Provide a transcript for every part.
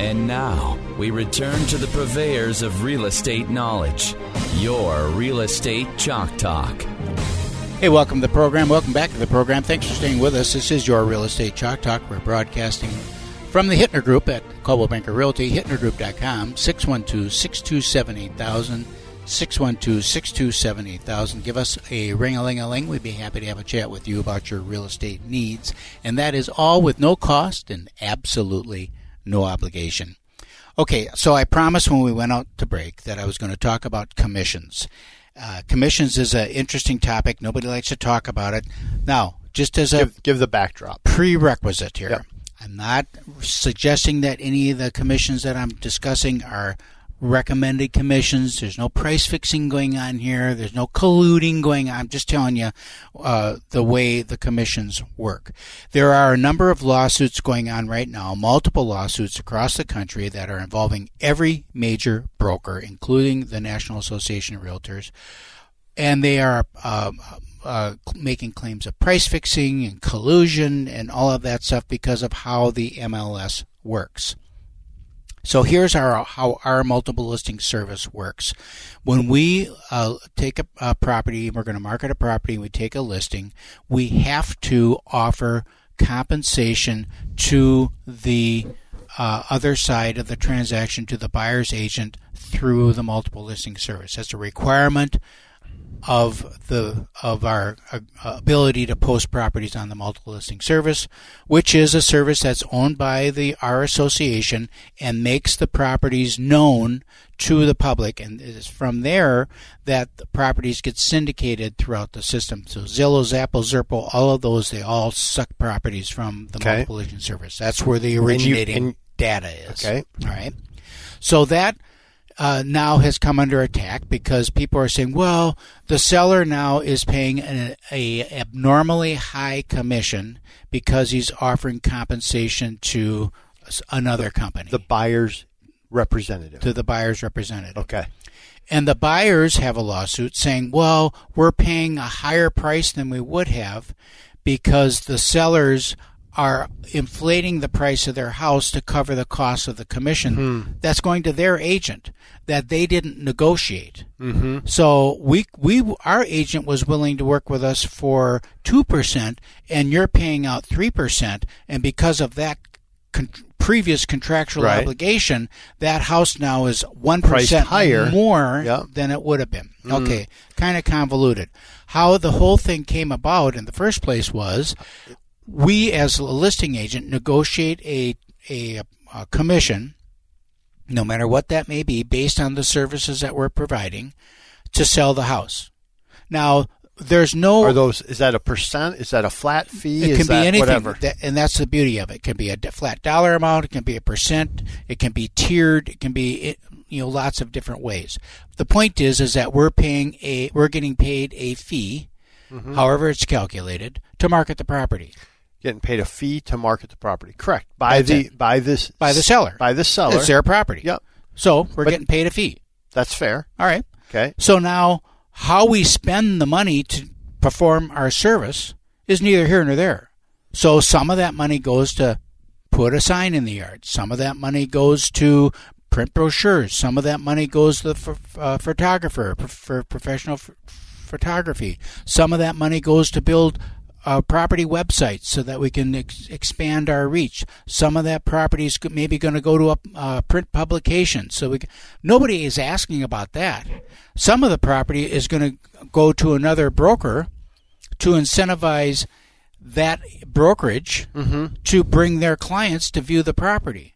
And now we return to the purveyors of real estate knowledge, your Real Estate Chalk Talk. Hey, welcome to the program. Welcome back to the program. Thanks for staying with us. This is your Real Estate Chalk Talk. We're broadcasting from the Hittner Group at Coldwell Banker Realty, hittnergroup.com, 612 627 8000. 612 627 8000. Give us a ring a ling a ling. We'd be happy to have a chat with you about your real estate needs. And that is all with no cost and absolutely no obligation. Okay, so I promised when we went out to break that I was going to talk about commissions. Uh, commissions is an interesting topic. Nobody likes to talk about it. Now, just as a give, give the backdrop prerequisite here, Yep. I'm not suggesting that any of the commissions that I'm discussing are recommended commissions. There's no price fixing going on here. There's no colluding going on. I'm just telling you uh, the way the commissions work. There are a number of lawsuits going on right now, multiple lawsuits across the country that are involving every major broker, including the National Association of Realtors, and they are. Uh, uh, making claims of price fixing and collusion and all of that stuff because of how the MLS works. So here's our how our multiple listing service works. When we uh, take a, a property we're going to market a property, we take a listing, we have to offer compensation to the uh, other side of the transaction to the buyer's agent through the multiple listing service. That's a requirement of the of our uh, ability to post properties on the multiple listing service, which is a service that's owned by the our association and makes the properties known to the public, and it's from there that the properties get syndicated throughout the system. So Zillow, Zappo, Zerpo, all of those they all suck properties from the Okay. multiple listing service. That's where the you- originating and- data is. Okay. All right. So that uh, now has come under attack because people are saying, well, the seller now is paying an a abnormally high commission because he's offering compensation to another company, the buyer's representative. To the buyer's representative. okay. And the buyers have a lawsuit saying, well, we're paying a higher price than we would have because the sellers are inflating the price of their house to cover the cost of the commission that's going to their agent that they didn't negotiate. Mm-hmm. So we we our agent was willing to work with us for two percent, and you're paying out three percent, and because of that con- previous contractual Right. obligation, that house now is one Priced higher. more Yeah. than it would have been. Okay, kind of convoluted. How the whole thing came about in the first place was we, as a listing agent, negotiate a a, a commission, no matter what that may be, based on the services that we're providing, to sell the house. Now, there's no are those is that a percent is that a flat fee it is can be that anything, whatever That- and that's the beauty of it. It can be a flat dollar amount. It can be a percent. It can be tiered. It can be you know lots of different ways. The point is, is that we're paying a we're getting paid a fee, Mm-hmm. however it's calculated, to market the property getting paid a fee to market the property correct by That's the it. by this by the seller. by the seller It's their property. Yep. So we're But- getting paid a fee. that's fair All right. okay So now, how we spend the money to perform our service is neither here nor there. So some of that money goes to put a sign in the yard. Some of that money goes to print brochures. Some of that money goes to the ph- uh, photographer for, professional ph- photography. Some of that money goes to build uh, property websites so that we can ex- expand our reach. Some of that property is maybe going to go to a uh, print publication. So we, nobody is asking about that. Some of the property is going to go to another broker to incentivize that brokerage to bring their clients to view the property.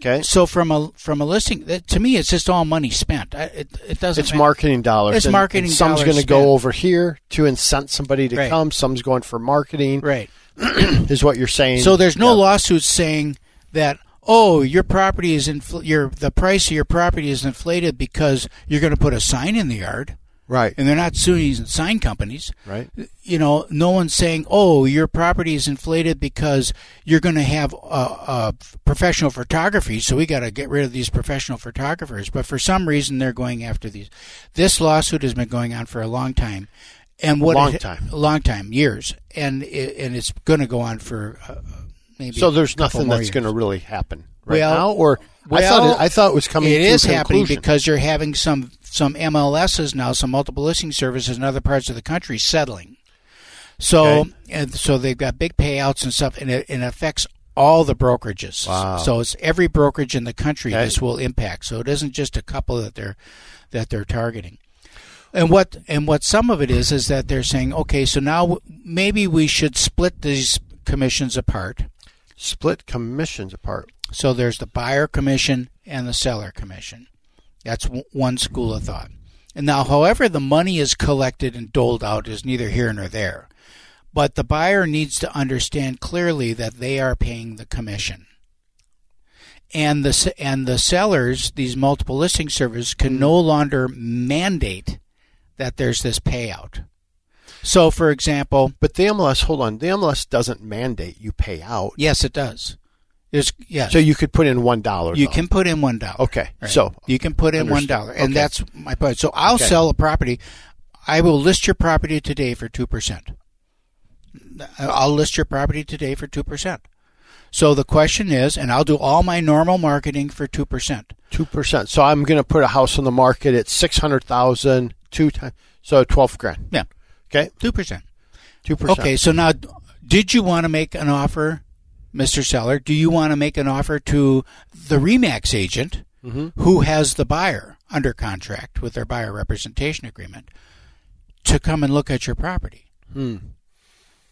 Okay So from a from a listing, that, to me, it's just all money spent. I, it, it doesn't. it's matter. marketing dollars It's and- marketing and some's going to go over here to incent somebody to Right. come some's going for marketing Right. is what you're saying. So there's no Yeah. lawsuits saying that oh your property is infl- your the price of your property is inflated because you're going to put a sign in the yard, right, and they're not suing these sign companies. right. You know, no one's saying oh your property is inflated because you're going to have uh, uh, professional photography, so we got to get rid of these professional photographers. But for some reason they're going after these. This lawsuit has been going on for a long time. And what Long it- time. a long time, years, and it, and it's going to go on for uh, maybe. So there's a nothing that's going to really happen right Well- now, or I thought it, I thought it was coming. It to is happening because you're having some some MLSs now, some multiple listing services in other parts of the country settling. So Okay. and so they've got big payouts and stuff, and it, and it affects all the brokerages. Wow. So it's every brokerage in the country Okay. this will impact. So it isn't just a couple that they're that they're targeting. And what and what some of it is is that they're saying, okay, so now maybe we should split these commissions apart. Split commissions apart. So there's the buyer commission and the seller commission. That's one school of thought. And now, however, the money is collected and doled out is neither here nor there. But the buyer needs to understand clearly that they are paying the commission. And the and the sellers, these multiple listing services, can no longer mandate that there's this payout. So, for example, But the MLS, hold on, the MLS doesn't mandate you pay out. yes, it does. There's yes. So you could put in one dollar. You can put in one dollar. Okay, so you can put in one understood. dollar, and Okay. that's my point. So I'll Okay. sell a property. I will list your property today for two percent. I'll list your property today for two percent. So the question is, and I'll do all my normal marketing for two percent. two percent. So I'm going to put a house on the market at six hundred thousand two times. So twelve grand. Yeah, Okay, two percent. two percent. Okay, so now, did you want to make an offer, Mr. Seller? Do you want to make an offer to the Remax agent mm-hmm. who has the buyer under contract with their buyer representation agreement to come and look at your property? Hmm.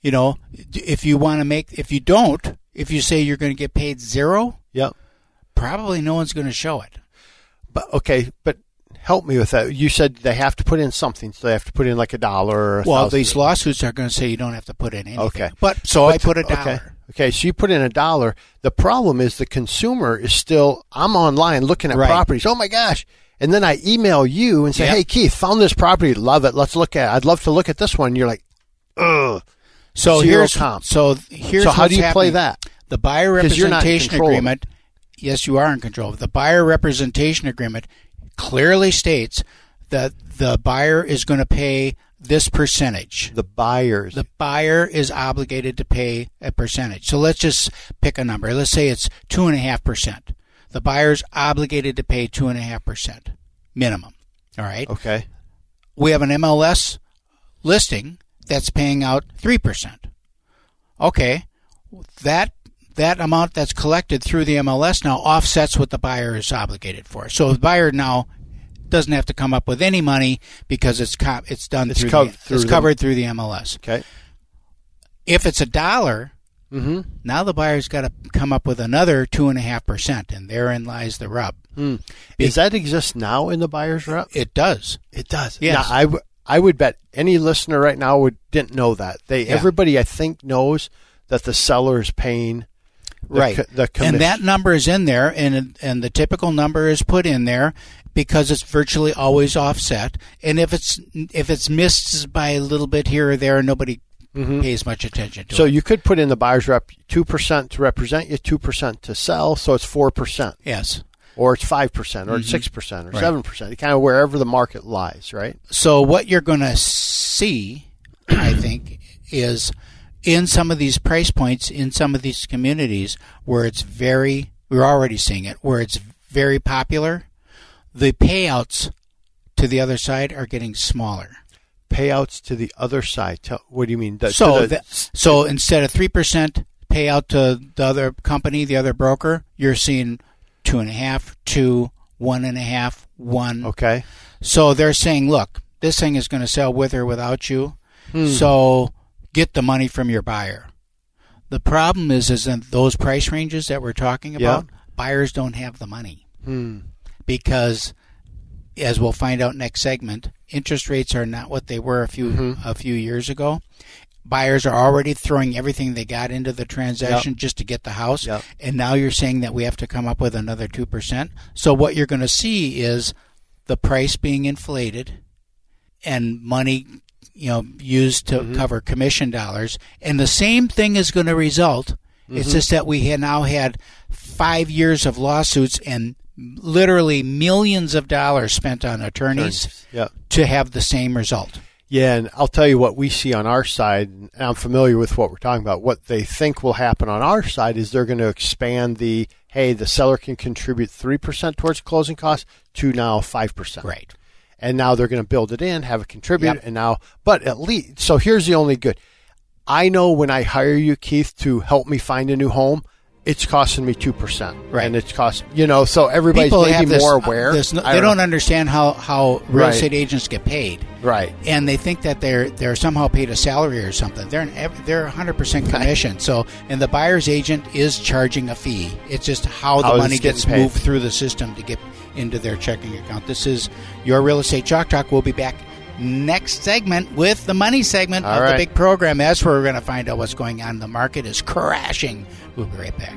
You know, if you want to make, if you don't, if you say you're going to get paid zero, Yeah, probably no one's going to show it. but okay, but help me with that. You said they have to put in something, so they have to put in like a dollar or a Well, these lawsuits are going to say you don't have to put in anything. Okay. But so I put a okay. dollar. Okay, so you put in a dollar. The problem is the consumer is still. I'm online looking at Right. properties. Oh my gosh! And then I email you and say, Yep. "Hey Keith, found this property. Love it. Let's look at. it. I'd love to look at this one." You're like, "Ugh." So Zero here's comp. so here's So how do you play that? The buyer 'Cause you're not representation control of it. agreement. Yes, you are in control. Of the buyer representation agreement clearly states that the buyer is going to pay this percentage. The buyers. The buyer is obligated to pay a percentage. So let's just pick a number. Let's say it's two and a half percent. The buyer's obligated to pay two and a half percent minimum. All right. okay. We have an MLS listing that's paying out three percent. Okay, that that amount that's collected through the MLS now offsets what the buyer is obligated for. So the buyer now doesn't have to come up with any money because it's co- it's done It's through, cov- the, through it's the- covered through the MLS. Okay. If it's a dollar, Mm-hmm. now the buyer's got to come up with another two and a half percent, and therein lies the rub. Hmm. Does that exist now in the buyer's rep? It does. It does. Now, I, w- I would bet any listener right now would didn't know that. They Yeah. everybody I think knows that the seller is paying right. co- the commission. and that number is in there, and and the typical number is put in there because it's virtually always offset. And if it's if it's missed by a little bit here or there, nobody pays much attention to Mm-hmm. so it. you could put in the buyer's rep two percent to represent you, two percent to sell, so it's four percent, yes. or it's five percent, or it's six percent, or Right. seven percent, kind of wherever the market lies, right? So what you're going to see, I think, is in some of these price points in some of these communities where it's very we're already seeing it where it's very popular, the payouts to the other side are getting smaller. Payouts to the other side. What do you mean? The- So the- that, so instead of three percent payout to the other company, the other broker, you're seeing two and a half, two, one and a half, one. okay, So they're saying, look, this thing is going to sell with or without you. Hmm. So get the money from your buyer. The problem is, is in those price ranges that we're talking about, buyers don't have the money Hmm. because, as we'll find out next segment, interest rates are not what they were a few Mm-hmm. a few years ago. buyers are already throwing everything they got into the transaction just to get the house, Yep. and now you're saying that we have to come up with another two percent. So what you're going to see is the price being inflated and money you know used to mm-hmm. cover commission dollars and the same thing is going to result it's mm-hmm. just that we now had five years of lawsuits and literally millions of dollars spent on attorneys Yeah. to have the same result Yeah, and I'll tell you what we see on our side, and I'm familiar with what we're talking about. What they think will happen on our side is they're going to expand the hey, the seller can contribute 3% towards closing costs to now 5%. right And now they're going to build it in, have it contribute, Yep. and now, but at least, so here's the only good. I know when I hire you, Keith, to help me find a new home, it's costing me 2%. Right. And it's cost, you know, so everybody's people maybe this, more uh, aware. this- they don't know. understand how, how real Right. estate agents get paid Right. and they think that they're they're somehow paid a salary or something. They're an, they're 100% commission. So, and the buyer's agent is charging a fee. It's just how the How money gets paid. moved through the system to get into their checking account. This is your real estate chalk talk. We'll be back next segment with the money segment All of the big program. That's where we're going to find out what's going on. The market is crashing. We'll be right back.